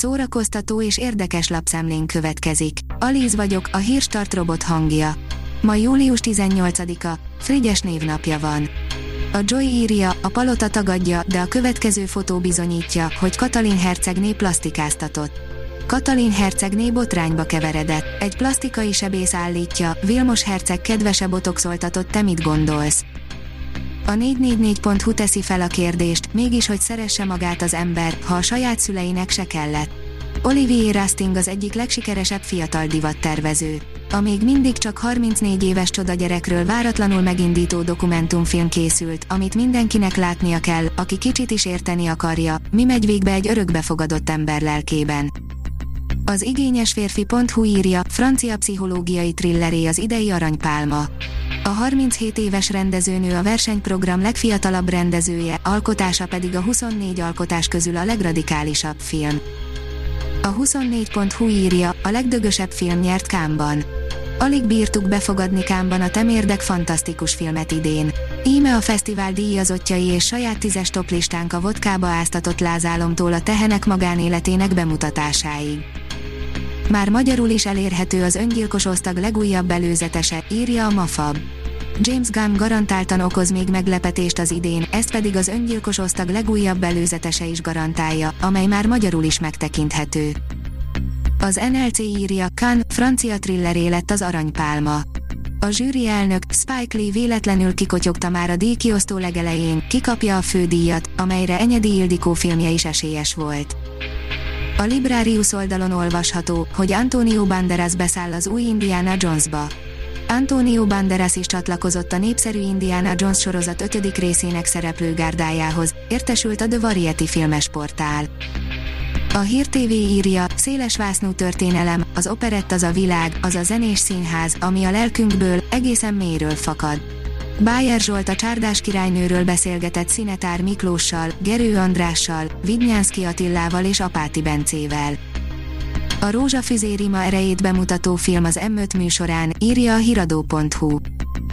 szórakoztató és érdekes lapszemlén következik. Alíz vagyok, a hírstart robot hangja. Ma július 18-a, Frigyes névnapja van. A Joy írja, a palota tagadja, de a következő fotó bizonyítja, hogy Katalin hercegné plastikáztatott. Katalin hercegné botrányba keveredett. Egy plastikai sebész állítja, Vilmos herceg kedvese botoxoltatott, te mit gondolsz? A 444.hu teszi fel a kérdést, mégis hogy szeresse magát az ember, ha a saját szüleinek se kellett. Olivier Rasting az egyik legsikeresebb fiatal divattervező. A még mindig csak 34 éves csoda gyerekről váratlanul megindító dokumentumfilm készült, amit mindenkinek látnia kell, aki kicsit is érteni akarja, mi megy végbe egy örökbefogadott ember lelkében. Az igényes férfi.hu írja, francia pszichológiai thrilleré az idei aranypálma. A 37 éves rendezőnő a versenyprogram legfiatalabb rendezője, alkotása pedig a 24 alkotás közül a legradikálisabb film. A 24.hu írja, a legdögösebb film nyert Kámban. Alig bírtuk befogadni Kámban a temérdek fantasztikus filmet idén. Íme a fesztivál díjazottjai és saját tízes toplistánk a vodkába áztatott lázálomtól a tehenek magánéletének bemutatásáig. Már magyarul is elérhető az öngyilkos osztag legújabb előzetese, írja a Mafab. James Gunn garantáltan okoz még meglepetést az idén, ezt pedig az öngyilkos osztag legújabb előzetese is garantálja, amely már magyarul is megtekinthető. Az NLC írja, Khan, francia thrilleré lett az aranypálma. A zsűri elnök, Spike Lee véletlenül kikotyogta már a díjkiosztó legelején, kikapja a fődíjat, amelyre Enyedi Ildikó filmje is esélyes volt. A Librarius oldalon olvasható, hogy Antonio Banderas beszáll az új Indiana Jonesba. Antonio Banderas is csatlakozott a népszerű Indiana Jones sorozat 5. részének szereplő gárdájához, értesült a The Variety filmes portál. A Hír TV írja, széles vásznú történelem, az operett az a világ, az a zenés színház, ami a lelkünkből, egészen mélyről fakad. Bájer Zsolt a csárdás királynőről beszélgetett Szinetár Miklóssal, Gerő Andrással, Vidnyánszki Attillával és Apáti Bencével. A Rózsafüzérima erejét bemutató film az M5 műsorán, írja a hiradó.hu.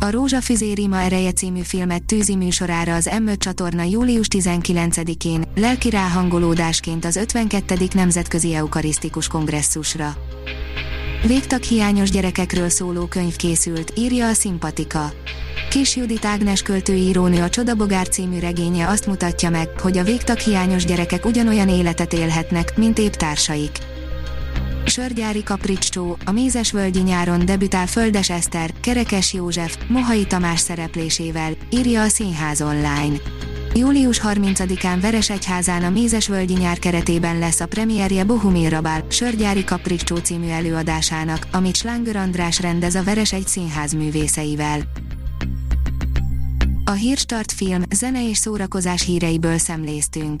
A Rózsafüzérima ereje című filmet tűzi műsorára az M5 csatorna július 19-én, lelki ráhangolódásként az 52. Nemzetközi Eukarisztikus Kongresszusra. Végtag hiányos gyerekekről szóló könyv készült, írja a Szimpatika. Kis Judit Ágnes költőírónő a Csodabogár című regénye azt mutatja meg, hogy a végtag hiányos gyerekek ugyanolyan életet élhetnek, mint épp társaik. Sörgyári Kapricsó, a Mézesvölgyi nyáron debütál Földes Eszter, Kerekes József, Mohai Tamás szereplésével, írja a Színház online. Július 30-án Veresegyházán a Mézesvölgyi nyár keretében lesz a premierje Bohumil Rabál, Sörgyári Kapricsó című előadásának, amit Slánger András rendez a Veresegy színház művészeivel. A Hírstart film, zene és szórakozás híreiből szemléztünk.